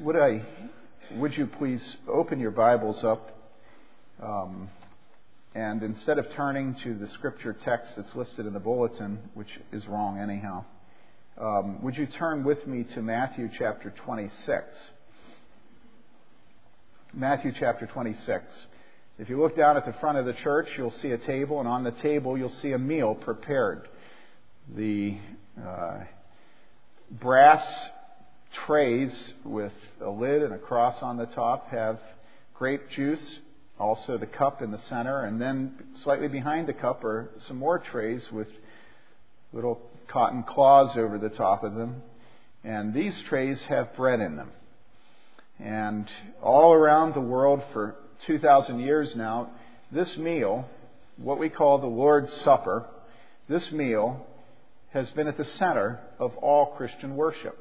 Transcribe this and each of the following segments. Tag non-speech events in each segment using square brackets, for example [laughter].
Would I, would you please open your Bibles up, um, and instead of turning to the scripture text that's listed in the bulletin, which is wrong anyhow, um, would you turn with me to Matthew chapter 26? Matthew chapter 26. If you look down at the front of the church, you'll see a table, and on the table you'll see a meal prepared. The uh, brass trays with a lid and a cross on the top have grape juice, also the cup in the center, and then slightly behind the cup are some more trays with little cotton claws over the top of them. And these trays have bread in them. And all around the world for 2,000 years now, this meal, what we call the Lord's Supper, this meal has been at the center of all Christian worship.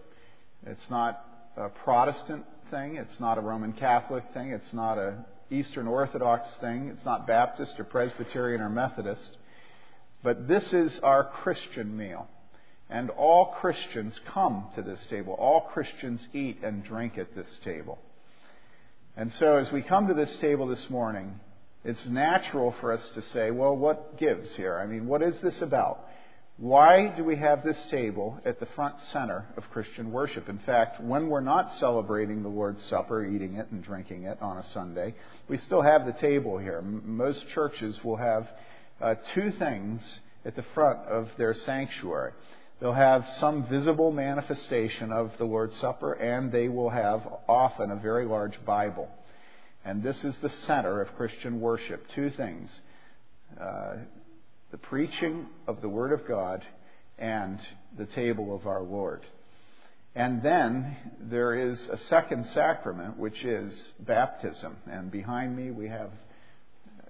It's not a Protestant thing. It's not a Roman Catholic thing. It's not a Eastern Orthodox thing. It's not Baptist or Presbyterian or Methodist. But this is our Christian meal. And all Christians come to this table. All Christians eat and drink at this table. And so as we come to this table this morning, it's natural for us to say, well, what gives here? I mean, what is this about? Why do we have this table at the front center of Christian worship? In fact, when we're not celebrating the Lord's Supper, eating it and drinking it on a Sunday, we still have the table here. Most churches will have uh, two things at the front of their sanctuary. They'll have some visible manifestation of the Lord's Supper, and they will have often a very large Bible. And this is the center of Christian worship. Two things. Uh, the preaching of the Word of God and the table of our Lord. And then there is a second sacrament, which is baptism. And behind me we have,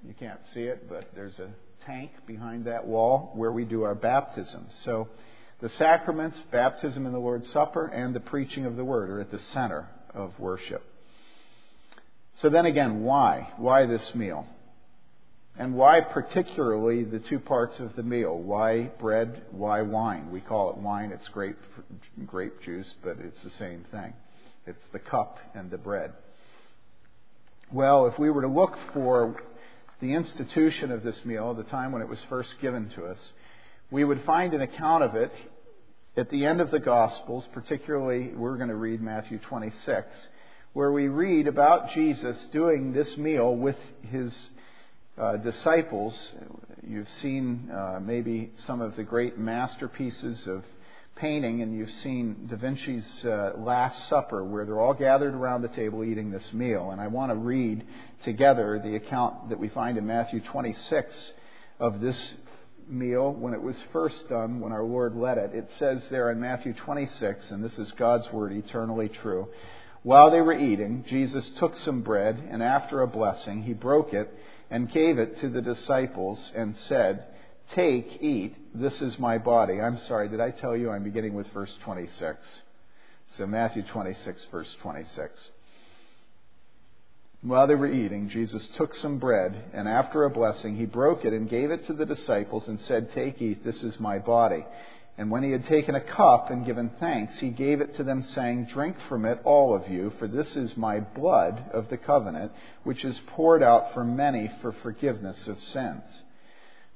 you can't see it, but there's a tank behind that wall where we do our baptism. So the sacraments, baptism and the Lord's Supper, and the preaching of the Word are at the center of worship. So then again, why? Why this meal? And why particularly the two parts of the meal? Why bread? Why wine? We call it wine. It's grape, grape juice, but it's the same thing. It's the cup and the bread. Well, if we were to look for the institution of this meal, the time when it was first given to us, we would find an account of it at the end of the Gospels, particularly we're going to read Matthew 26, where we read about Jesus doing this meal with his uh, disciples, you've seen uh, maybe some of the great masterpieces of painting, and you've seen Da Vinci's uh, Last Supper, where they're all gathered around the table eating this meal. And I want to read together the account that we find in Matthew 26 of this meal when it was first done, when our Lord led it. It says there in Matthew 26, and this is God's word, eternally true. While they were eating, Jesus took some bread, and after a blessing, he broke it and gave it to the disciples and said, Take, eat, this is my body. I'm sorry, did I tell you I'm beginning with verse 26? So, Matthew 26, verse 26. While they were eating, Jesus took some bread, and after a blessing, he broke it and gave it to the disciples and said, Take, eat, this is my body. And when he had taken a cup and given thanks, he gave it to them, saying, Drink from it, all of you, for this is my blood of the covenant, which is poured out for many for forgiveness of sins.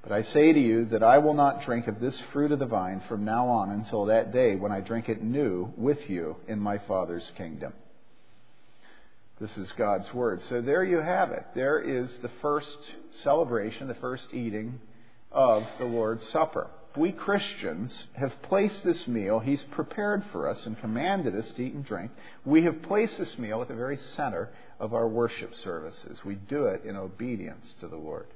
But I say to you that I will not drink of this fruit of the vine from now on until that day when I drink it new with you in my Father's kingdom. This is God's Word. So there you have it. There is the first celebration, the first eating of the Lord's Supper we Christians have placed this meal, He's prepared for us and commanded us to eat and drink. We have placed this meal at the very center of our worship services. We do it in obedience to the Lord.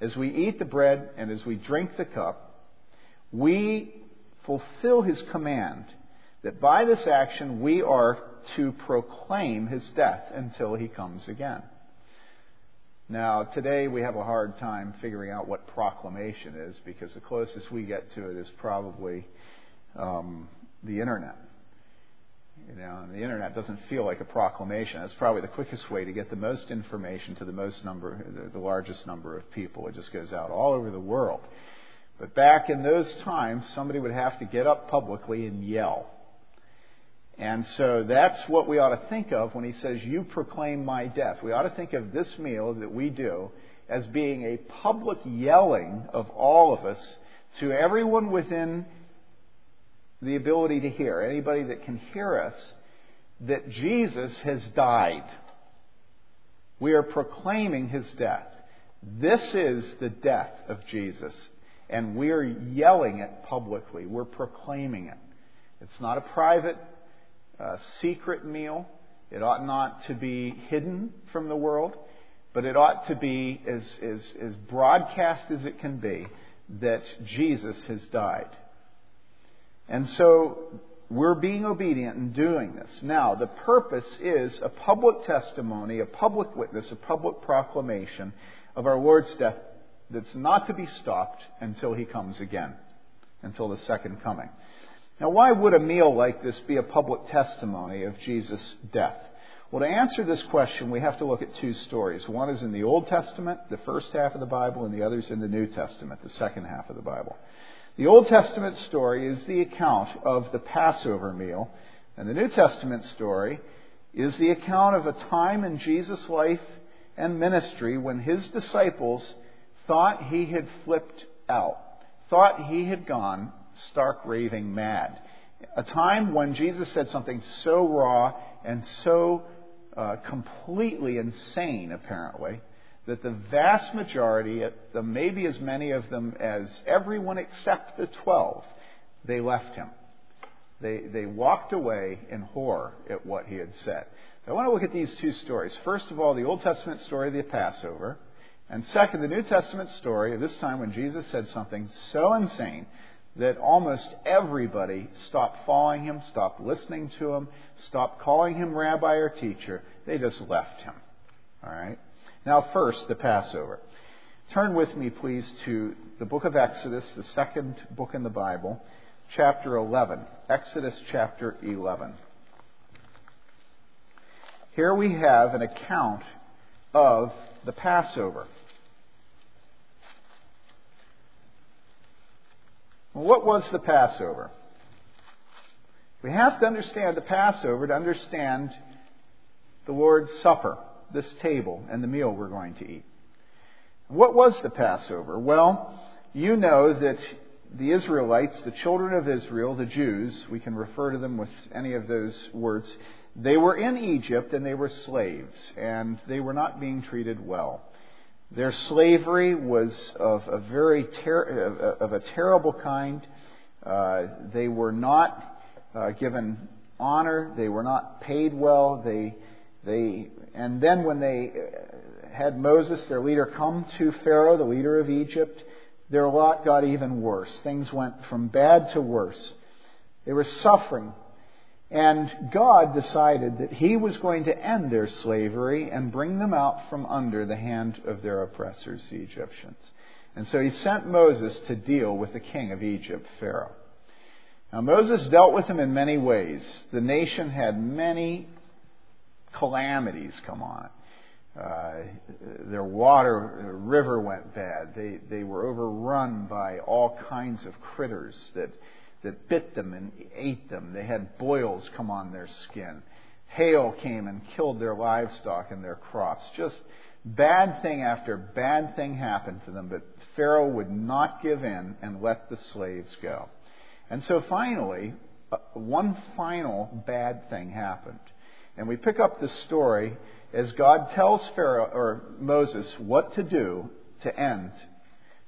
As we eat the bread and as we drink the cup, we fulfill His command that by this action we are to proclaim His death until He comes again. Now, today we have a hard time figuring out what proclamation is because the closest we get to it is probably um, the internet. You know, and the internet doesn't feel like a proclamation. It's probably the quickest way to get the most information to the most number, the largest number of people. It just goes out all over the world. But back in those times, somebody would have to get up publicly and yell. And so that's what we ought to think of when he says, You proclaim my death. We ought to think of this meal that we do as being a public yelling of all of us to everyone within the ability to hear, anybody that can hear us, that Jesus has died. We are proclaiming his death. This is the death of Jesus. And we are yelling it publicly. We're proclaiming it. It's not a private, uh, secret meal. It ought not to be hidden from the world, but it ought to be as, as, as broadcast as it can be that Jesus has died. And so we're being obedient in doing this. Now, the purpose is a public testimony, a public witness, a public proclamation of our Lord's death that's not to be stopped until he comes again, until the second coming. Now, why would a meal like this be a public testimony of Jesus' death? Well, to answer this question, we have to look at two stories. One is in the Old Testament, the first half of the Bible, and the other is in the New Testament, the second half of the Bible. The Old Testament story is the account of the Passover meal, and the New Testament story is the account of a time in Jesus' life and ministry when his disciples thought he had flipped out, thought he had gone stark raving mad. A time when Jesus said something so raw and so uh, completely insane, apparently, that the vast majority, maybe as many of them as everyone except the twelve, they left him. They, they walked away in horror at what he had said. So I want to look at these two stories. First of all, the Old Testament story of the Passover. And second, the New Testament story of this time when Jesus said something so insane that almost everybody stopped following him, stopped listening to him, stopped calling him rabbi or teacher. They just left him. All right? Now, first, the Passover. Turn with me, please, to the book of Exodus, the second book in the Bible, chapter 11. Exodus chapter 11. Here we have an account of the Passover. What was the Passover? We have to understand the Passover to understand the Lord's Supper, this table, and the meal we're going to eat. What was the Passover? Well, you know that the Israelites, the children of Israel, the Jews, we can refer to them with any of those words, they were in Egypt and they were slaves, and they were not being treated well. Their slavery was of a very ter- of a terrible kind. Uh, they were not uh, given honor. They were not paid well. They they and then when they uh, had Moses, their leader, come to Pharaoh, the leader of Egypt, their lot got even worse. Things went from bad to worse. They were suffering and God decided that He was going to end their slavery and bring them out from under the hand of their oppressors, the Egyptians. And so He sent Moses to deal with the king of Egypt, Pharaoh. Now, Moses dealt with him in many ways. The nation had many calamities come on. Uh, their water, their river went bad. They, they were overrun by all kinds of critters that that bit them and ate them. They had boils come on their skin. Hail came and killed their livestock and their crops. Just bad thing after bad thing happened to them, but Pharaoh would not give in and let the slaves go. And so finally, uh, one final bad thing happened. And we pick up the story as God tells Pharaoh or Moses what to do to end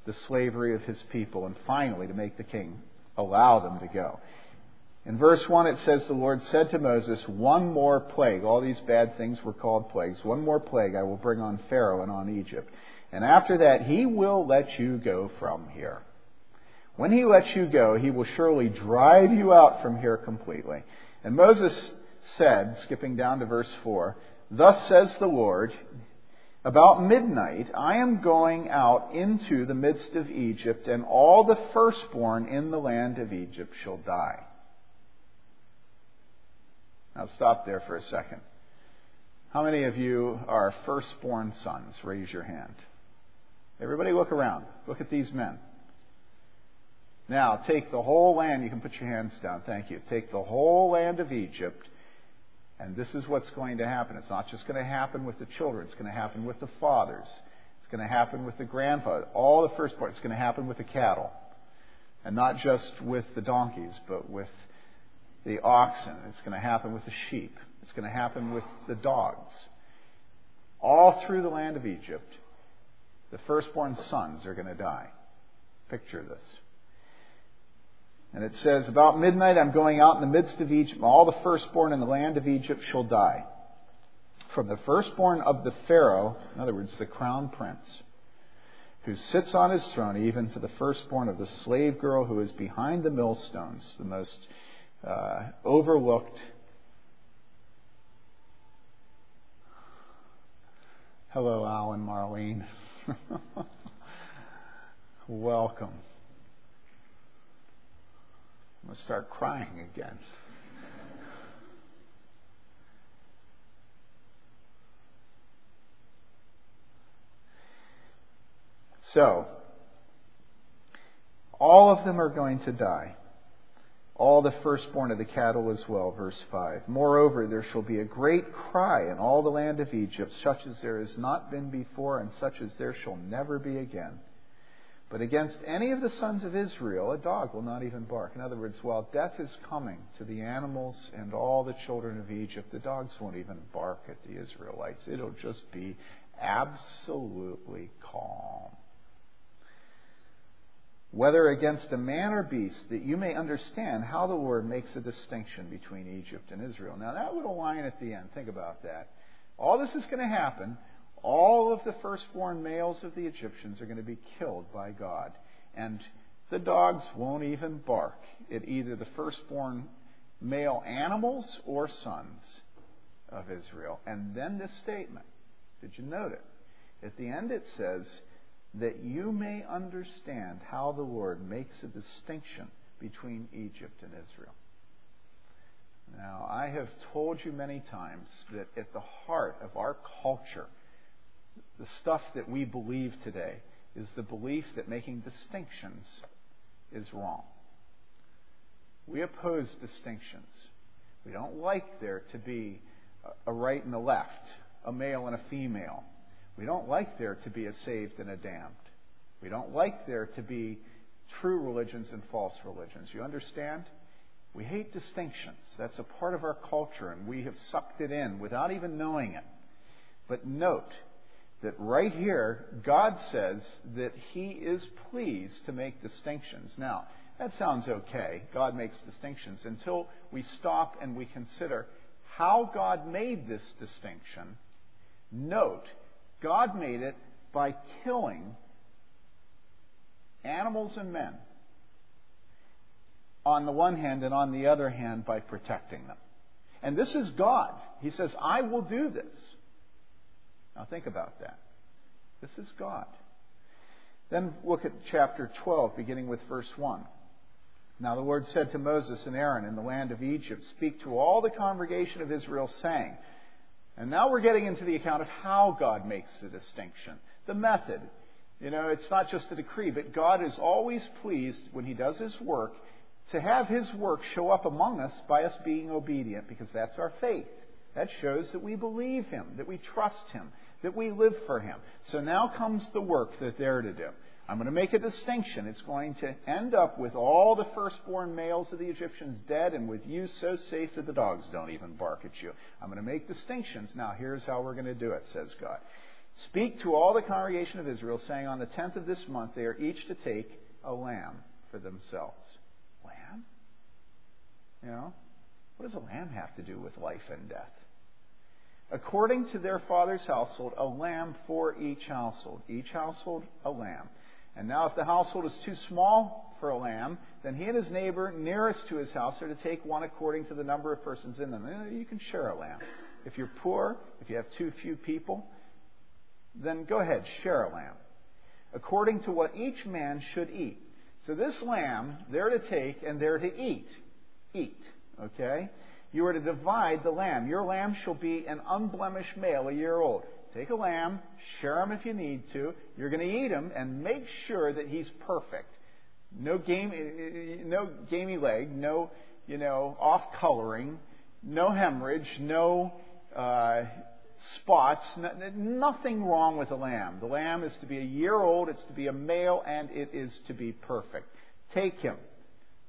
the slavery of his people and finally to make the king allow them to go. In verse 1, it says, The Lord said to Moses, One more plague. All these bad things were called plagues. One more plague I will bring on Pharaoh and on Egypt. And after that, he will let you go from here. When he lets you go, he will surely drive you out from here completely. And Moses said, skipping down to verse 4, Thus says the Lord, about midnight, I am going out into the midst of Egypt, and all the firstborn in the land of Egypt shall die. Now, stop there for a second. How many of you are firstborn sons? Raise your hand. Everybody look around. Look at these men. Now, take the whole land. You can put your hands down. Thank you. Take the whole land of Egypt, and this is what's going to happen. It's not just going to happen with the children, it's going to happen with the fathers. It's going to happen with the grandfather. All the firstborn. It's going to happen with the cattle. And not just with the donkeys, but with the oxen. It's going to happen with the sheep. It's going to happen with the dogs. All through the land of Egypt, the firstborn sons are going to die. Picture this. And it says, About midnight I'm going out in the midst of Egypt, and all the firstborn in the land of Egypt shall die. From the firstborn of the Pharaoh, in other words, the crown prince, who sits on his throne, even to the firstborn of the slave girl who is behind the millstones, the most uh, overlooked. Hello, Alan, Marlene. [laughs] Welcome. I'm going to start crying again. So, all of them are going to die. All the firstborn of the cattle as well, verse 5. Moreover, there shall be a great cry in all the land of Egypt, such as there has not been before, and such as there shall never be again. But against any of the sons of Israel, a dog will not even bark. In other words, while death is coming to the animals and all the children of Egypt, the dogs won't even bark at the Israelites. It'll just be absolutely calm. Whether against a man or beast, that you may understand how the Lord makes a distinction between Egypt and Israel. Now, that little line at the end, think about that. All this is going to happen all of the firstborn males of the Egyptians are going to be killed by God. And the dogs won't even bark at either the firstborn male animals or sons of Israel. And then this statement. Did you note it? At the end it says, that you may understand how the Lord makes a distinction between Egypt and Israel. Now, I have told you many times that at the heart of our culture the stuff that we believe today is the belief that making distinctions is wrong. We oppose distinctions. We don't like there to be a right and a left, a male and a female. We don't like there to be a saved and a damned. We don't like there to be true religions and false religions. You understand? We hate distinctions. That's a part of our culture, and we have sucked it in without even knowing it. But note, that right here, God says that He is pleased to make distinctions. Now, that sounds okay. God makes distinctions until we stop and we consider how God made this distinction. Note, God made it by killing animals and men on the one hand, and on the other hand, by protecting them. And this is God. He says, I will do this. Now think about that. This is God. Then look at chapter 12, beginning with verse 1. Now the Lord said to Moses and Aaron in the land of Egypt, Speak to all the congregation of Israel, saying, and now we're getting into the account of how God makes the distinction, the method. You know, it's not just a decree, but God is always pleased when He does His work to have His work show up among us by us being obedient, because that's our faith. That shows that we believe Him, that we trust Him, that we live for Him. So now comes the work that they're to do. I'm going to make a distinction. It's going to end up with all the firstborn males of the Egyptians dead and with you so safe that the dogs don't even bark at you. I'm going to make distinctions. Now, here's how we're going to do it, says God. Speak to all the congregation of Israel, saying, On the tenth of this month they are each to take a lamb for themselves. Lamb? You know? What does a lamb have to do with life and death? According to their father's household, a lamb for each household. Each household, a lamb. And now, if the household is too small for a lamb, then he and his neighbor nearest to his house are to take one according to the number of persons in them. You can share a lamb. If you're poor, if you have too few people, then go ahead, share a lamb. According to what each man should eat. So this lamb, they're to take and they're to eat. Eat. Okay? You are to divide the lamb. Your lamb shall be an unblemished male, a year old. Take a lamb, share him if you need to. You're going to eat him, and make sure that he's perfect. No game, no gamey leg, no, you know, off coloring, no hemorrhage, no uh, spots, nothing wrong with the lamb. The lamb is to be a year old, it's to be a male, and it is to be perfect. Take him,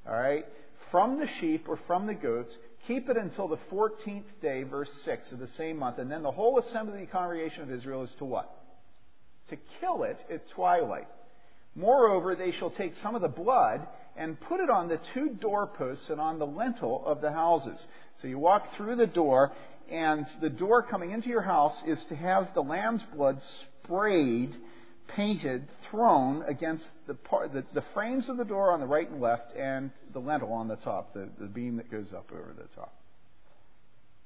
all right, from the sheep or from the goats, keep it until the 14th day, verse 6 of the same month, and then the whole assembly of the congregation of Israel is to what? To kill it at twilight. Moreover, they shall take some of the blood and put it on the two doorposts and on the lintel of the houses. So you walk through the door, and the door coming into your house is to have the lamb's blood sprayed, painted, thrown against the, part, the, the frames of the door on the right and left, and the lintel on the top, the, the beam that goes up over the top.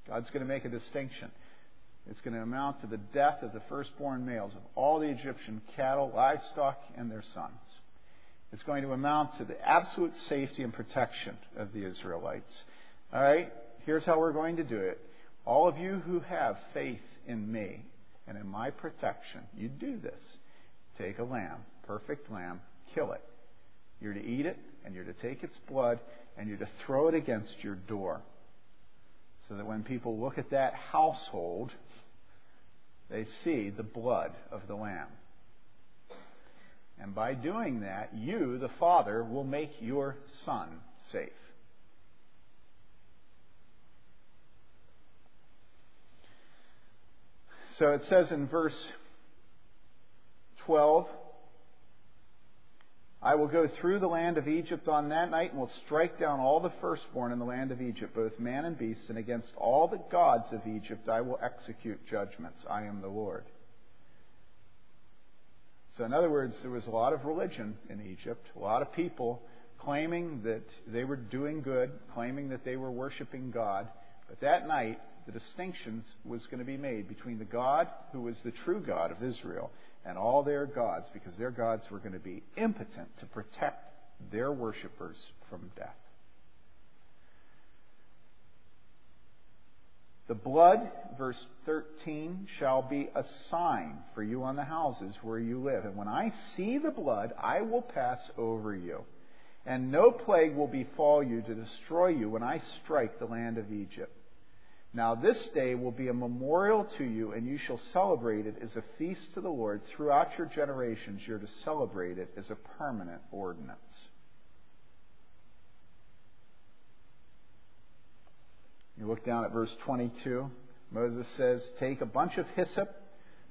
God's going to make a distinction. It's going to amount to the death of the firstborn males of all the Egyptian cattle, livestock, and their sons. It's going to amount to the absolute safety and protection of the Israelites. All right? Here's how we're going to do it. All of you who have faith in me and in my protection, you do this. Take a lamb, perfect lamb, kill it. You're to eat it, and you're to take its blood, and you're to throw it against your door. So that when people look at that household, they see the blood of the Lamb. And by doing that, you, the Father, will make your Son safe. So it says in verse 12 I will go through the land of Egypt on that night and will strike down all the firstborn in the land of Egypt, both man and beast, and against all the gods of Egypt I will execute judgments. I am the Lord. So, in other words, there was a lot of religion in Egypt, a lot of people claiming that they were doing good, claiming that they were worshiping God. But that night, the distinctions was going to be made between the God who was the true God of Israel and all their gods, because their gods were going to be impotent to protect their worshippers from death. The blood, verse 13, shall be a sign for you on the houses where you live. And when I see the blood, I will pass over you. And no plague will befall you to destroy you when I strike the land of Egypt. Now this day will be a memorial to you, and you shall celebrate it as a feast to the Lord. Throughout your generations, you're to celebrate it as a permanent ordinance. You look down at verse 22. Moses says, Take a bunch of hyssop,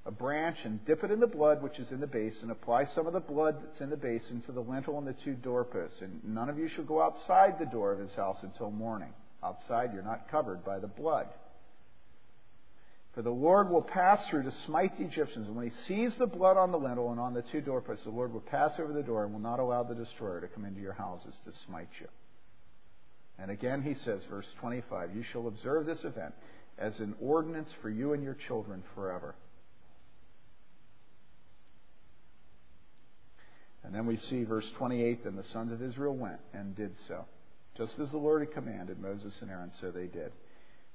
a branch, and dip it in the blood which is in the basin. Apply some of the blood that's in the basin to the lintel and the two doorposts. And none of you shall go outside the door of his house until morning. Outside, you're not covered by the blood. For the Lord will pass through to smite the Egyptians. And when he sees the blood on the lintel and on the two doorposts, the Lord will pass over the door and will not allow the destroyer to come into your houses to smite you. And again he says, verse 25, You shall observe this event as an ordinance for you and your children forever. And then we see verse 28 Then the sons of Israel went and did so. Just as the Lord had commanded Moses and Aaron, so they did.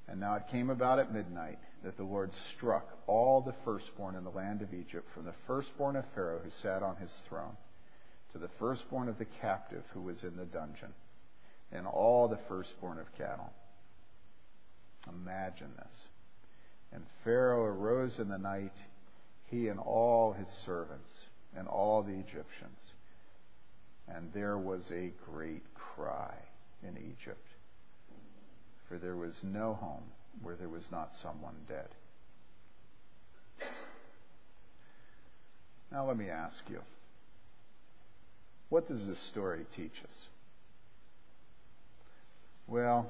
And now it came about at midnight that the Lord struck all the firstborn in the land of Egypt, from the firstborn of Pharaoh who sat on his throne, to the firstborn of the captive who was in the dungeon, and all the firstborn of cattle. Imagine this. And Pharaoh arose in the night, he and all his servants, and all the Egyptians. And there was a great cry in Egypt, for there was no home where there was not someone dead. Now, let me ask you what does this story teach us? Well,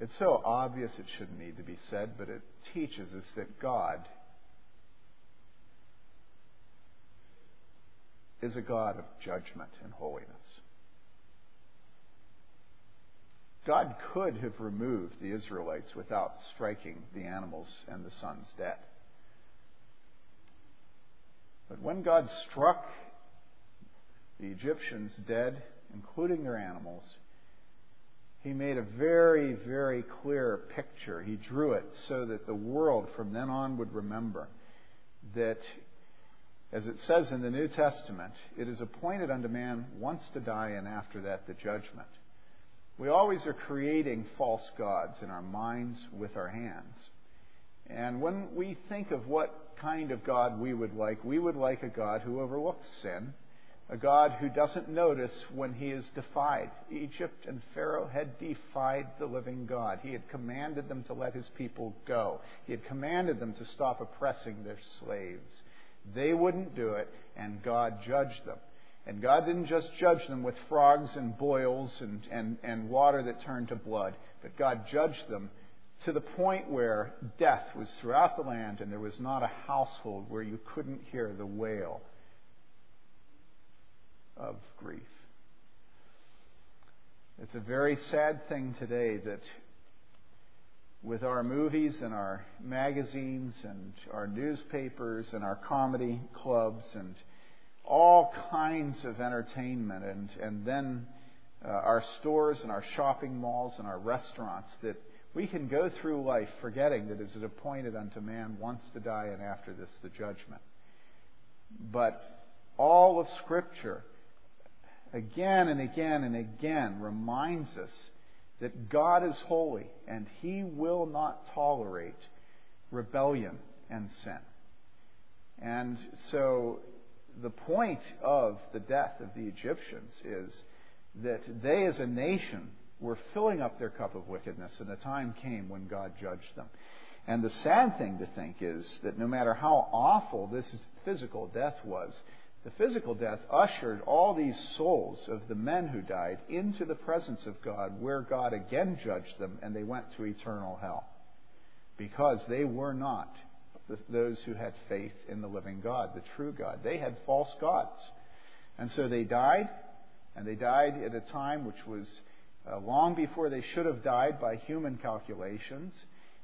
it's so obvious it shouldn't need to be said, but it teaches us that God is a God of judgment and holiness. God could have removed the Israelites without striking the animals and the sons dead. But when God struck the Egyptians dead, including their animals, he made a very, very clear picture. He drew it so that the world from then on would remember that As it says in the New Testament, it is appointed unto man once to die, and after that the judgment. We always are creating false gods in our minds with our hands. And when we think of what kind of God we would like, we would like a God who overlooks sin, a God who doesn't notice when he is defied. Egypt and Pharaoh had defied the living God. He had commanded them to let his people go, he had commanded them to stop oppressing their slaves. They wouldn't do it, and God judged them. And God didn't just judge them with frogs and boils and, and, and water that turned to blood, but God judged them to the point where death was throughout the land and there was not a household where you couldn't hear the wail of grief. It's a very sad thing today that with our movies and our magazines and our newspapers and our comedy clubs and all kinds of entertainment and, and then uh, our stores and our shopping malls and our restaurants that we can go through life forgetting that it is appointed unto man once to die and after this the judgment. But all of Scripture, again and again and again, reminds us that God is holy and He will not tolerate rebellion and sin. And so the point of the death of the Egyptians is that they as a nation were filling up their cup of wickedness, and the time came when God judged them. And the sad thing to think is that no matter how awful this physical death was, the physical death ushered all these souls of the men who died into the presence of God, where God again judged them, and they went to eternal hell. Because they were not those who had faith in the living God, the true God. They had false gods. And so they died, and they died at a time which was uh, long before they should have died by human calculations.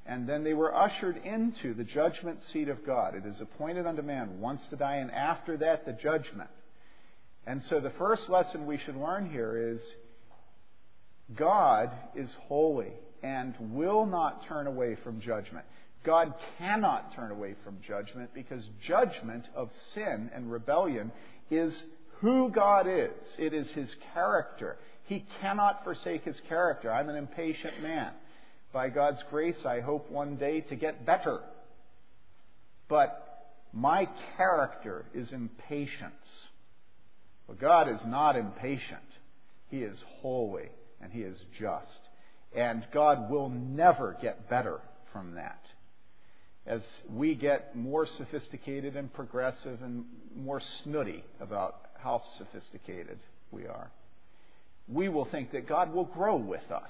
And then they were ushered into the judgment seat of God. It is appointed unto man once to die, and after that, the judgment. And so the first lesson we should learn here is God is holy and will not turn away from judgment. God cannot turn away from judgment because judgment of sin and rebellion is who God is. It is his character. He cannot forsake his character. I'm an impatient man. By God's grace, I hope one day to get better. But my character is impatience. But God is not impatient. He is holy and He is just. And God will never get better from that. As we get more sophisticated and progressive and more snooty about how sophisticated we are we will think that God will grow with us.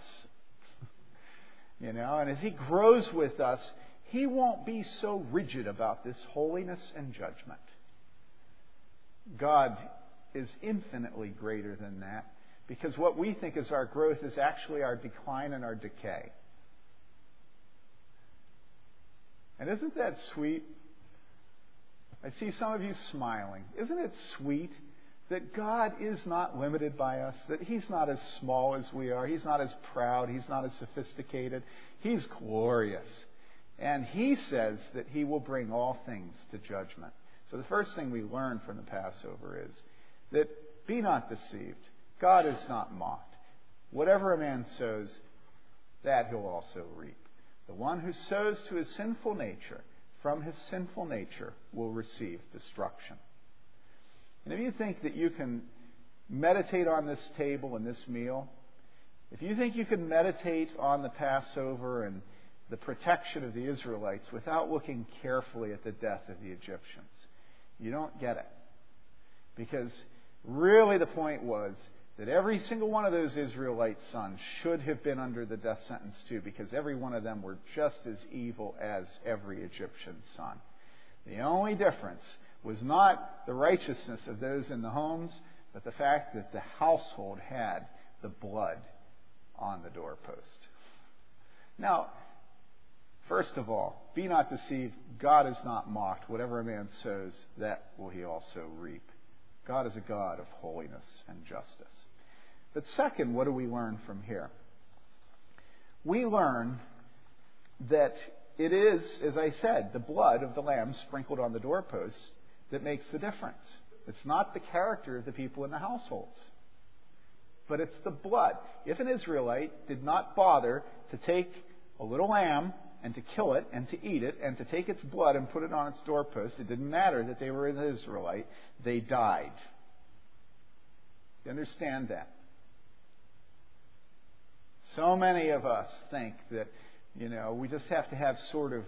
You know, and as He grows with us, He won't be so rigid about this holiness and judgment. God is infinitely greater than that because what we think is our growth is actually our decline and our decay. And isn't that sweet? I see some of you smiling. Isn't it sweet that God is not limited by us, that He's not as small as we are, He's not as proud, He's not as sophisticated. He's glorious. And He says that He will bring all things to judgment. So the first thing we learn from the Passover is that be not deceived. God is not mocked. Whatever a man sows, that he'll also reap. The one who sows to his sinful nature, from his sinful nature, will receive destruction. And if you think that you can meditate on this table and this meal, if you think you can meditate on the Passover and the protection of the Israelites without looking carefully at the death of the Egyptians, you don't get it. Because really the point was that every single one of those Israelite sons should have been under the death sentence too, because every one of them were just as evil as every Egyptian son. The only difference was not the righteousness of those in the homes, but the fact that the household had the blood on the doorpost. Now, first of all, be not deceived. God is not mocked. Whatever a man sows, that will he also reap. God is a God of holiness and justice. But second, what do we learn from here? We learn that it is, as I said, the blood of the lamb sprinkled on the doorposts that makes the difference. It's not the character of the people in the households, but it's the blood. If an Israelite did not bother to take a little lamb and to kill it and to eat it and to take its blood and put it on its doorpost, it didn't matter that they were an Israelite, they died. You understand that? So many of us think that, you know, we just have to have sort of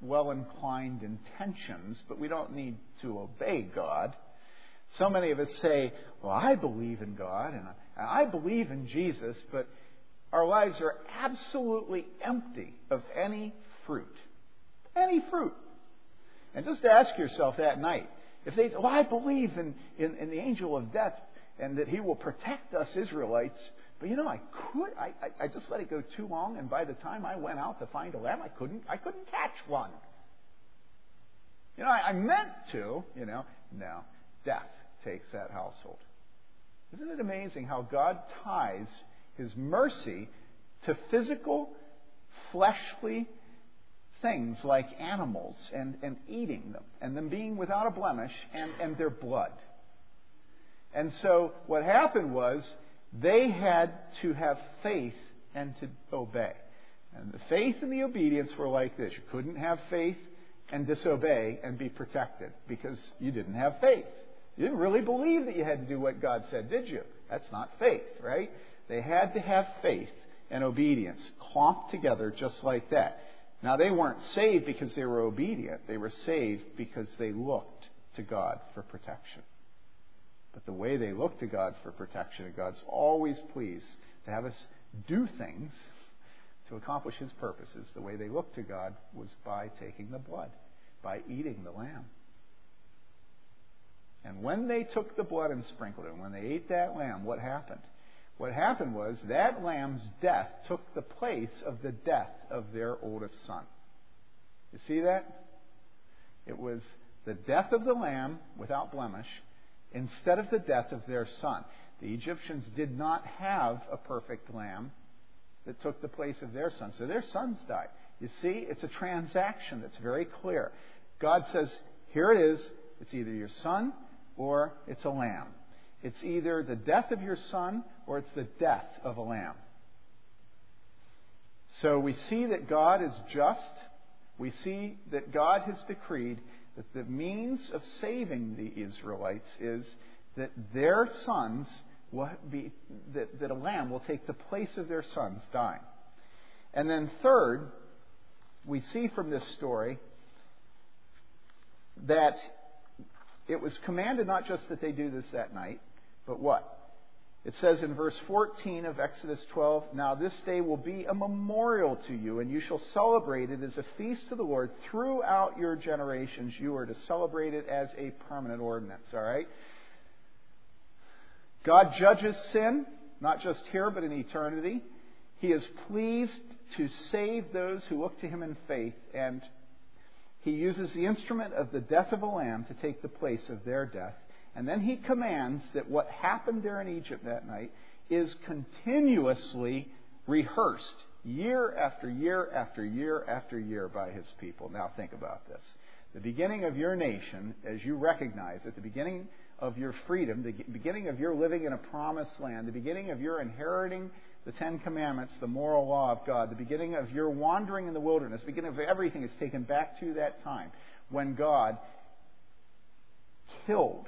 well inclined intentions, but we don't need to obey God. So many of us say, Well, I believe in God and I believe in Jesus, but our lives are absolutely empty of any fruit. Any fruit. And just ask yourself that night if they, well, I believe in, in, in the angel of death and that he will protect us Israelites, but you know, I could, I, I, I just let it go too long, and by the time I went out to find a lamb, I couldn't, I couldn't catch one. You know, I, I meant to, you know. No, death takes that household. Isn't it amazing how God ties His mercy to physical, fleshly things like animals and, and eating them and them being without a blemish and, and their blood? And so what happened was they had to have faith and to obey. And the faith and the obedience were like this. You couldn't have faith and disobey and be protected because you didn't have faith. You didn't really believe that you had to do what God said, did you? That's not faith, right? They had to have faith and obedience clumped together just like that. Now, they weren't saved because they were obedient. They were saved because they looked to God for protection. But the way they look to God for protection, God's always pleased to have us do things to accomplish His purposes. The way they looked to God was by taking the blood, by eating the lamb. And when they took the blood and sprinkled it, and when they ate that lamb, what happened? What happened was that lamb's death took the place of the death of their oldest son. You see that? It was the death of the lamb without blemish instead of the death of their son. The Egyptians did not have a perfect lamb that took the place of their son, so their sons died. You see, it's a transaction that's very clear. God says, here it is, it's either your son or it's a lamb. It's either the death of your son or it's the death of a lamb. So we see that God is just. We see that God has decreed that the means of saving the Israelites is that their sons will be, that, that a lamb will take the place of their sons dying. And then, third, we see from this story that it was commanded not just that they do this that night, but what? It says in verse 14 of Exodus 12, Now this day will be a memorial to you, and you shall celebrate it as a feast to the Lord throughout your generations. You are to celebrate it as a permanent ordinance, all right? God judges sin, not just here, but in eternity. He is pleased to save those who look to him in faith, and he uses the instrument of the death of a lamb to take the place of their death. And then he commands that what happened there in Egypt that night is continuously rehearsed year after year after year after year by his people. Now think about this. The beginning of your nation, as you recognize it, the beginning of your freedom, the beginning of your living in a promised land, the beginning of your inheriting the Ten Commandments, the moral law of God, the beginning of your wandering in the wilderness, the beginning of everything is taken back to that time when God killed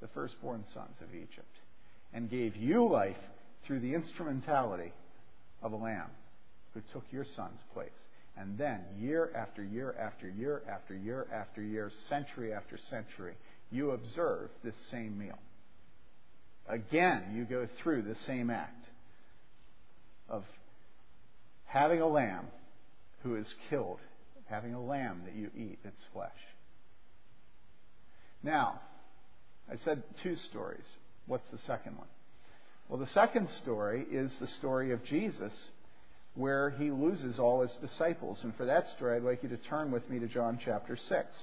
the firstborn sons of Egypt and gave you life through the instrumentality of a lamb who took your son's place. And then, year after year after year after year after year, century after century, you observe this same meal. Again, you go through the same act of having a lamb who is killed, having a lamb that you eat its flesh. Now, I said two stories. What's the second one? Well, the second story is the story of Jesus where he loses all his disciples. And for that story, I'd like you to turn with me to John chapter 6.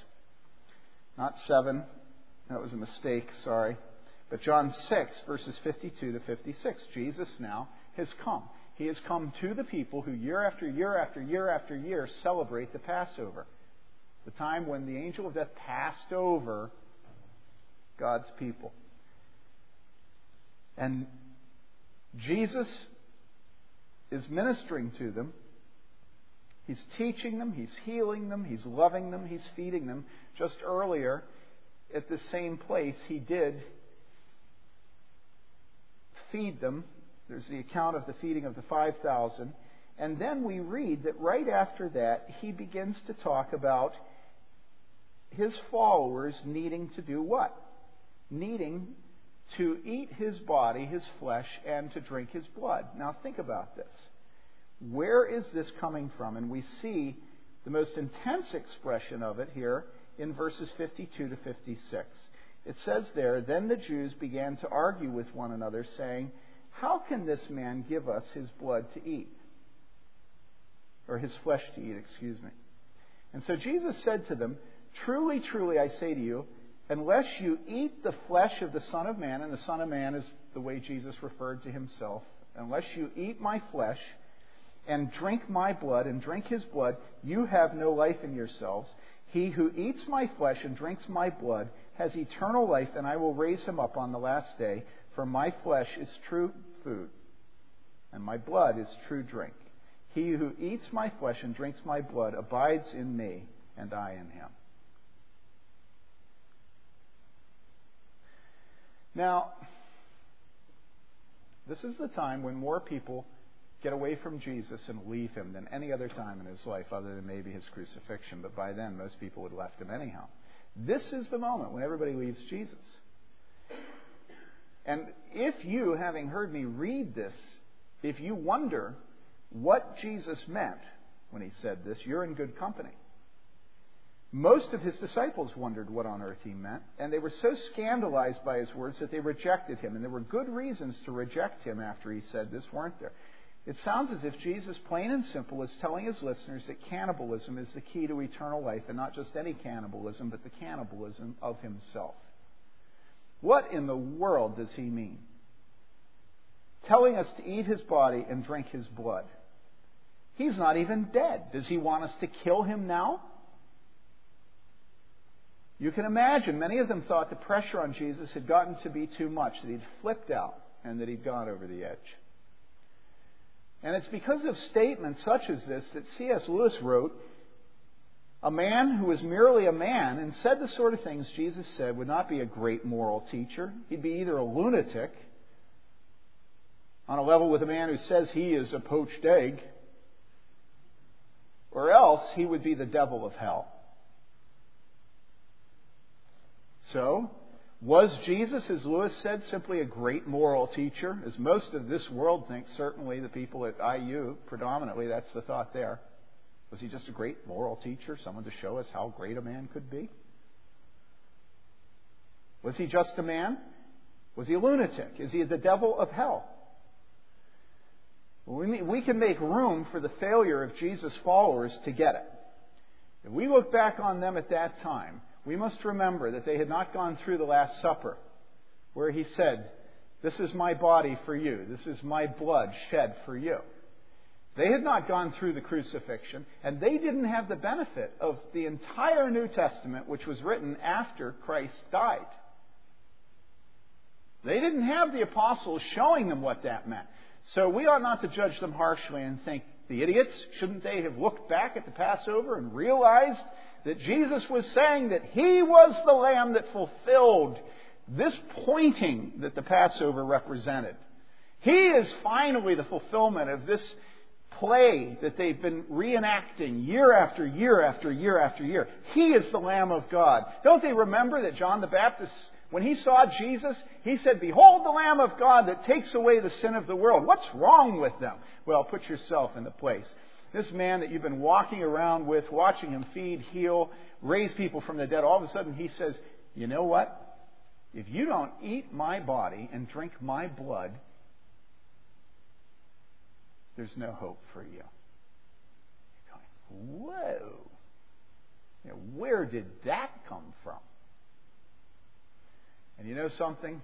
Not 7. That was a mistake, sorry. But John 6, verses 52 to 56. Jesus now has come. He has come to the people who year after year after year after year celebrate the Passover. the time when the angel of death passed over God's people. And Jesus is ministering to them. He's teaching them, he's healing them, he's loving them, he's feeding them. Just earlier, at the same place, he did feed them. There's the account of the feeding of the 5,000. And then we read that right after that, he begins to talk about his followers needing to do what? Needing to eat his body, his flesh, and to drink his blood. Now think about this. Where is this coming from? And we see the most intense expression of it here in verses 52 to 56. It says there, Then the Jews began to argue with one another, saying, How can this man give us his blood to eat? Or his flesh to eat, excuse me. And so Jesus said to them, Truly, truly, I say to you, unless you eat the flesh of the Son of Man, and the Son of Man is the way Jesus referred to himself, unless you eat my flesh and drink my blood and drink his blood, you have no life in yourselves. He who eats my flesh and drinks my blood has eternal life, and I will raise him up on the last day. For my flesh is true food, and my blood is true drink. He who eats my flesh and drinks my blood abides in me, and I in him. Now, this is the time when more people get away from Jesus and leave him than any other time in his life, other than maybe his crucifixion. But by then, most people had left him anyhow. This is the moment when everybody leaves Jesus. And if you, having heard me read this, if you wonder what Jesus meant when he said this, you're in good company. Most of his disciples wondered what on earth he meant, and they were so scandalized by his words that they rejected him. And there were good reasons to reject him after he said this, weren't there? It sounds as if Jesus, plain and simple, is telling his listeners that cannibalism is the key to eternal life, and not just any cannibalism, but the cannibalism of himself. What in the world does he mean? Telling us to eat his body and drink his blood. He's not even dead. Does he want us to kill him now? You can imagine many of them thought the pressure on Jesus had gotten to be too much, that he'd flipped out and that he'd gone over the edge. And it's because of statements such as this that C.S. Lewis wrote a man who was merely a man and said the sort of things Jesus said would not be a great moral teacher. He'd be either a lunatic on a level with a man who says he is a poached egg, or else he would be the devil of hell. So, was Jesus, as Lewis said, simply a great moral teacher? As most of this world thinks, certainly the people at IU, predominantly, that's the thought there. Was he just a great moral teacher, someone to show us how great a man could be? Was he just a man? Was he a lunatic? Is he the devil of hell? We can make room for the failure of Jesus' followers to get it. If we look back on them at that time, we must remember that they had not gone through the Last Supper, where he said, This is my body for you, this is my blood shed for you. They had not gone through the crucifixion, and they didn't have the benefit of the entire New Testament, which was written after Christ died. They didn't have the apostles showing them what that meant. So we ought not to judge them harshly and think, the idiots, shouldn't they have looked back at the Passover and realized that Jesus was saying that he was the lamb that fulfilled this pointing that the Passover represented. He is finally the fulfillment of this play that they've been reenacting year after year after year after year. He is the Lamb of God. Don't they remember that John the Baptist, when he saw Jesus, he said, Behold the Lamb of God that takes away the sin of the world. What's wrong with them? Well, put yourself in the place. This man that you've been walking around with, watching him feed, heal, raise people from the dead, all of a sudden he says, You know what? If you don't eat my body and drink my blood, there's no hope for you. Going, Whoa. You know, where did that come from? And you know something?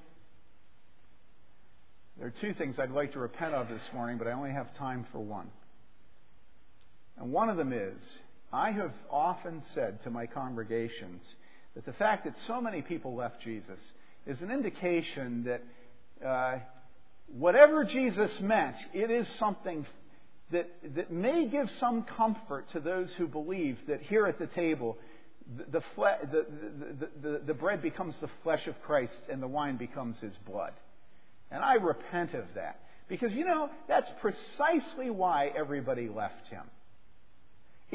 There are two things I'd like to repent of this morning, but I only have time for one. And one of them is I have often said to my congregations that the fact that so many people left Jesus is an indication that uh, whatever Jesus meant, it is something that, that may give some comfort to those who believe that here at the table, the, the, the, the, the bread becomes the flesh of Christ and the wine becomes his blood. And I repent of that. Because, you know, that's precisely why everybody left him.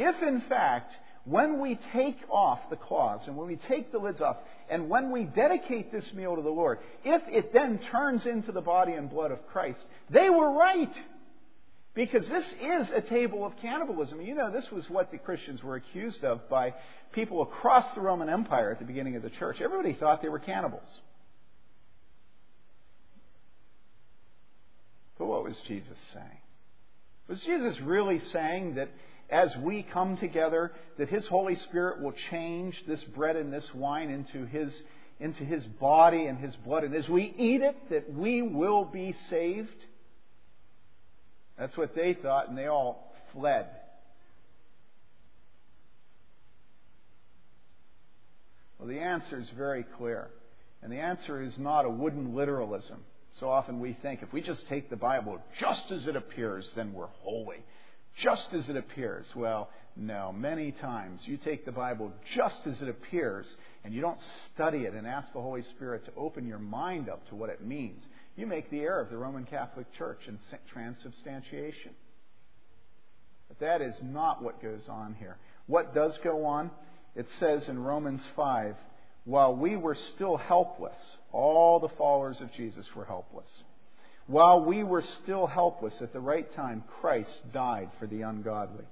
If, in fact, when we take off the cloths and when we take the lids off and when we dedicate this meal to the Lord, if it then turns into the body and blood of Christ, they were right. Because this is a table of cannibalism. You know, this was what the Christians were accused of by people across the Roman Empire at the beginning of the church. Everybody thought they were cannibals. But what was Jesus saying? Was Jesus really saying that as we come together, that His Holy Spirit will change this bread and this wine into His, into His body and His blood, and as we eat it, that we will be saved? That's what they thought, and they all fled. Well, the answer is very clear. And the answer is not a wooden literalism. So often we think if we just take the Bible just as it appears, then we're holy. Just as it appears. Well, no. Many times you take the Bible just as it appears and you don't study it and ask the Holy Spirit to open your mind up to what it means. You make the error of the Roman Catholic Church in transubstantiation. But that is not what goes on here. What does go on? It says in Romans 5 while we were still helpless, all the followers of Jesus were helpless. While we were still helpless at the right time, Christ died for the ungodly.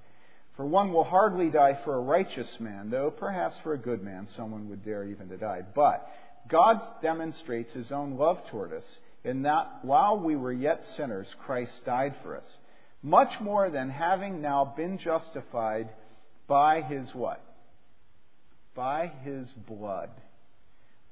For one will hardly die for a righteous man, though perhaps for a good man someone would dare even to die. But God demonstrates his own love toward us in that while we were yet sinners, Christ died for us. Much more than having now been justified by his what? By his blood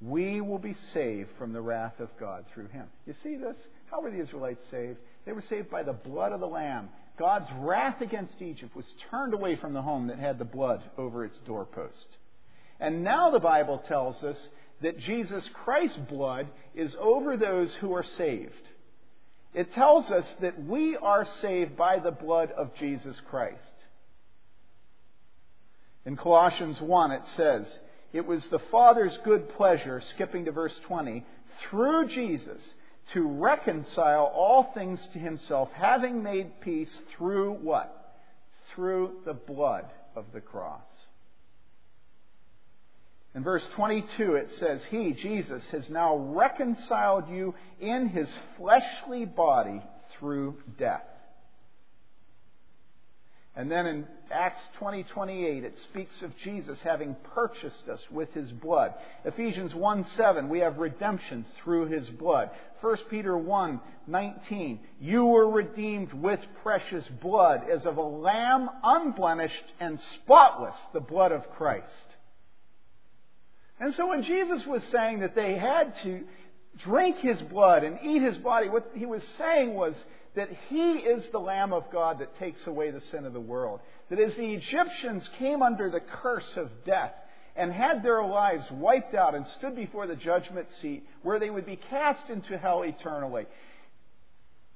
we will be saved from the wrath of God through him. You see this? How were the Israelites saved? They were saved by the blood of the Lamb. God's wrath against Egypt was turned away from the home that had the blood over its doorpost. And now the Bible tells us that Jesus Christ's blood is over those who are saved. It tells us that we are saved by the blood of Jesus Christ. In Colossians 1, it says, it was the Father's good pleasure, skipping to verse 20, through Jesus to reconcile all things to himself, having made peace through what? Through the blood of the cross. In verse 22, it says, He, Jesus, has now reconciled you in his fleshly body through death and then in Acts 20, 28, it speaks of Jesus having purchased us with his blood. Ephesians 1, 7, we have redemption through his blood. 1 Peter 1, 19, you were redeemed with precious blood as of a lamb unblemished and spotless, the blood of Christ. And so when Jesus was saying that they had to drink his blood and eat his body, what he was saying was that he is the Lamb of God that takes away the sin of the world. That as the Egyptians came under the curse of death and had their lives wiped out and stood before the judgment seat where they would be cast into hell eternally,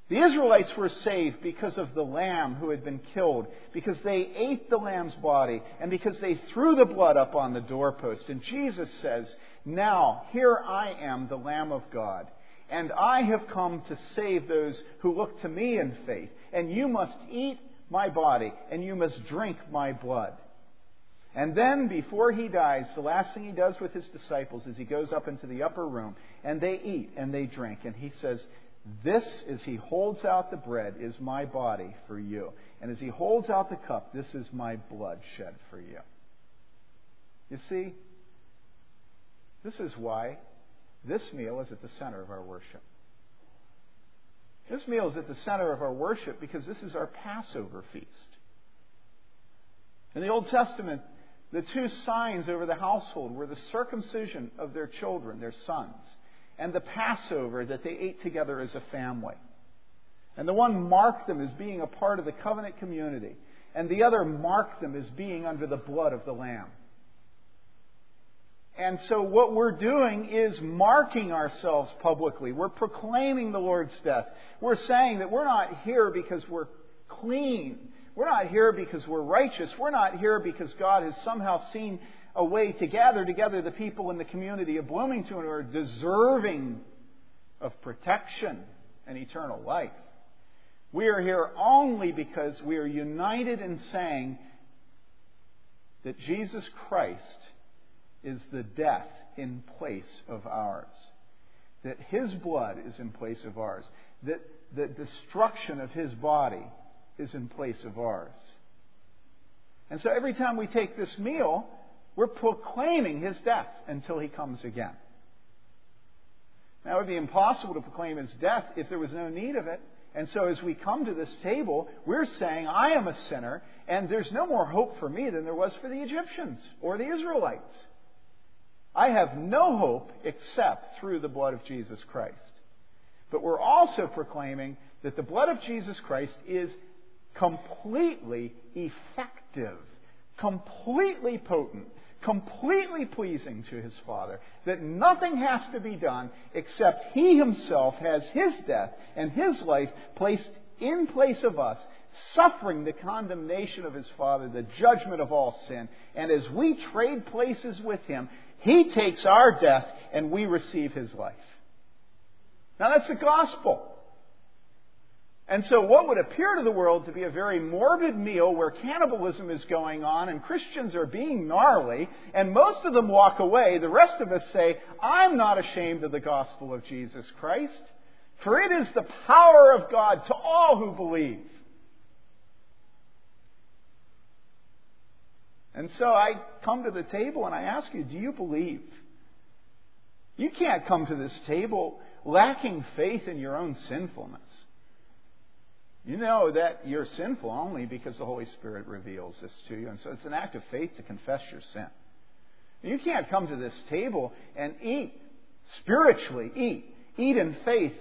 the Israelites were saved because of the lamb who had been killed, because they ate the lamb's body, and because they threw the blood up on the doorpost. And Jesus says, Now, here I am, the Lamb of God. And I have come to save those who look to me in faith. And you must eat my body, and you must drink my blood. And then, before he dies, the last thing he does with his disciples is he goes up into the upper room, and they eat and they drink. And he says, This, as he holds out the bread, is my body for you. And as he holds out the cup, this is my blood shed for you. You see, this is why this meal is at the center of our worship. This meal is at the center of our worship because this is our Passover feast. In the Old Testament, the two signs over the household were the circumcision of their children, their sons, and the Passover that they ate together as a family. And the one marked them as being a part of the covenant community. and the other marked them as being under the blood of the Lamb. And so what we're doing is marking ourselves publicly. We're proclaiming the Lord's death. We're saying that we're not here because we're clean. We're not here because we're righteous. We're not here because God has somehow seen a way to gather together the people in the community of Bloomington who are deserving of protection and eternal life. We are here only because we are united in saying that Jesus Christ is the death in place of ours. That his blood is in place of ours. That the destruction of his body is in place of ours. And so every time we take this meal, we're proclaiming his death until he comes again. Now, it would be impossible to proclaim his death if there was no need of it. And so, as we come to this table, we're saying, I am a sinner, and there's no more hope for me than there was for the Egyptians or the Israelites. I have no hope except through the blood of Jesus Christ. But we're also proclaiming that the blood of Jesus Christ is completely effective, completely potent, completely pleasing to his Father. That nothing has to be done except he himself has his death and his life placed in place of us suffering the condemnation of his Father, the judgment of all sin. And as we trade places with him, he takes our death and we receive his life. Now that's the gospel. And so, what would appear to the world to be a very morbid meal where cannibalism is going on and Christians are being gnarly, and most of them walk away, the rest of us say, I'm not ashamed of the gospel of Jesus Christ, for it is the power of God to all who believe. And so I come to the table and I ask you, do you believe? You can't come to this table lacking faith in your own sinfulness. You know that you're sinful only because the Holy Spirit reveals this to you. And so it's an act of faith to confess your sin. You can't come to this table and eat, spiritually eat, eat in faith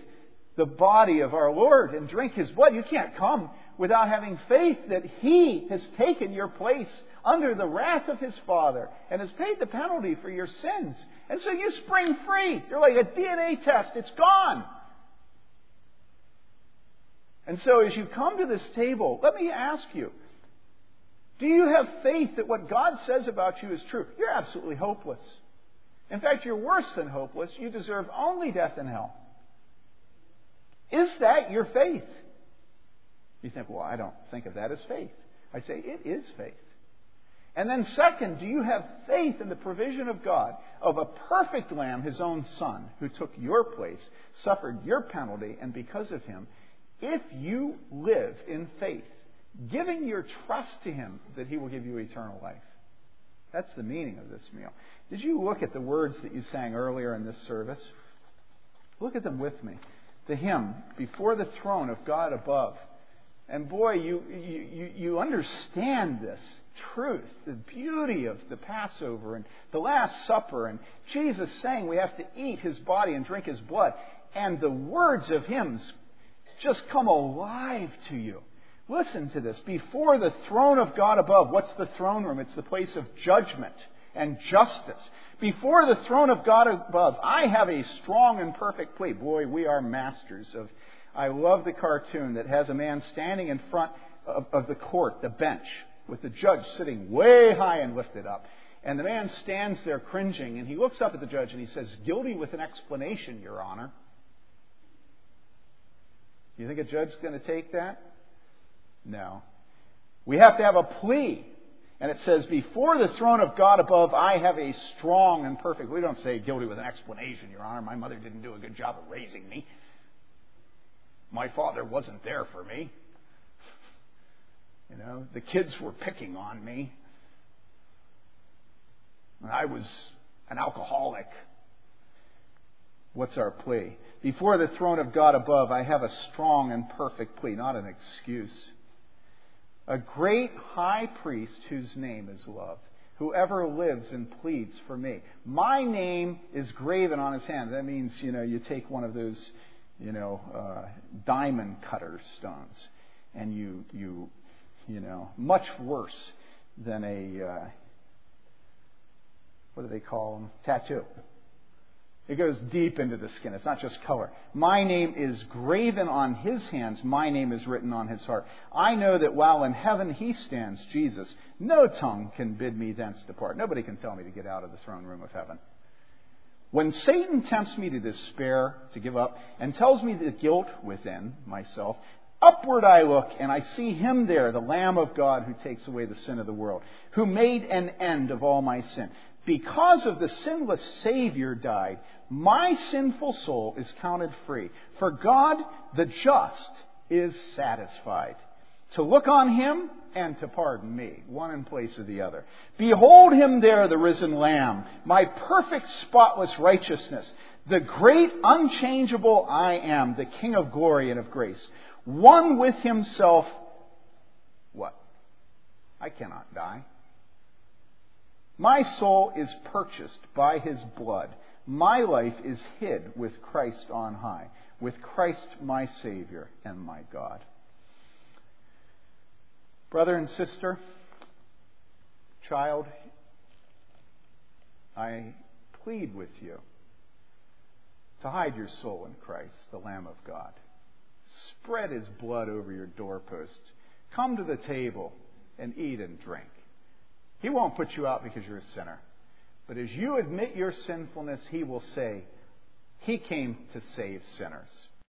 the body of our Lord and drink His blood. You can't come without having faith that He has taken your place under the wrath of his father and has paid the penalty for your sins. And so you spring free. You're like a DNA test, it's gone. And so as you come to this table, let me ask you do you have faith that what God says about you is true? You're absolutely hopeless. In fact, you're worse than hopeless. You deserve only death and hell. Is that your faith? You think, well, I don't think of that as faith. I say, it is faith. And then, second, do you have faith in the provision of God of a perfect lamb, his own son, who took your place, suffered your penalty, and because of him, if you live in faith, giving your trust to him, that he will give you eternal life? That's the meaning of this meal. Did you look at the words that you sang earlier in this service? Look at them with me. The hymn, Before the throne of God above. And boy, you, you, you understand this truth, the beauty of the Passover and the Last Supper, and Jesus saying we have to eat his body and drink his blood. And the words of hymns just come alive to you. Listen to this. Before the throne of God above, what's the throne room? It's the place of judgment and justice. Before the throne of God above, I have a strong and perfect plea. Boy, we are masters of I love the cartoon that has a man standing in front of, of the court, the bench, with the judge sitting way high and lifted up. And the man stands there cringing, and he looks up at the judge and he says, Guilty with an explanation, Your Honor. Do you think a judge's going to take that? No. We have to have a plea. And it says, Before the throne of God above, I have a strong and perfect. We don't say guilty with an explanation, Your Honor. My mother didn't do a good job of raising me. My father wasn't there for me. You know, the kids were picking on me. I was an alcoholic. What's our plea? Before the throne of God above, I have a strong and perfect plea, not an excuse. A great high priest whose name is love, whoever lives and pleads for me. My name is graven on his hand. That means, you know, you take one of those you know, uh, diamond cutter stones, and you you you know, much worse than a, uh, what do they call them? Tattoo. It goes deep into the skin. It's not just color. My name is graven on his hands. My name is written on his heart. I know that while in heaven he stands, Jesus, no tongue can bid me thence depart. Nobody can tell me to get out of the throne room of heaven. When Satan tempts me to despair, to give up, and tells me the guilt within myself, upward I look and I see him there, the Lamb of God who takes away the sin of the world, who made an end of all my sin because of the sinless Savior died, my sinful soul is counted free. For God, the just, is satisfied to look on him and to pardon me, one in place of the other. Behold him there, the risen Lamb, my perfect, spotless righteousness, the great, unchangeable I am, the King of glory and of grace, one with himself. What? I cannot die. My soul is purchased by his blood. My life is hid with Christ on high, with Christ my Savior and my God. Brother and sister, child, I plead with you to hide your soul in Christ, the Lamb of God. Spread his blood over your doorpost. Come to the table and eat and drink. He won't put you out because you're a sinner. But as you admit your sinfulness, He will say, He came to save sinners.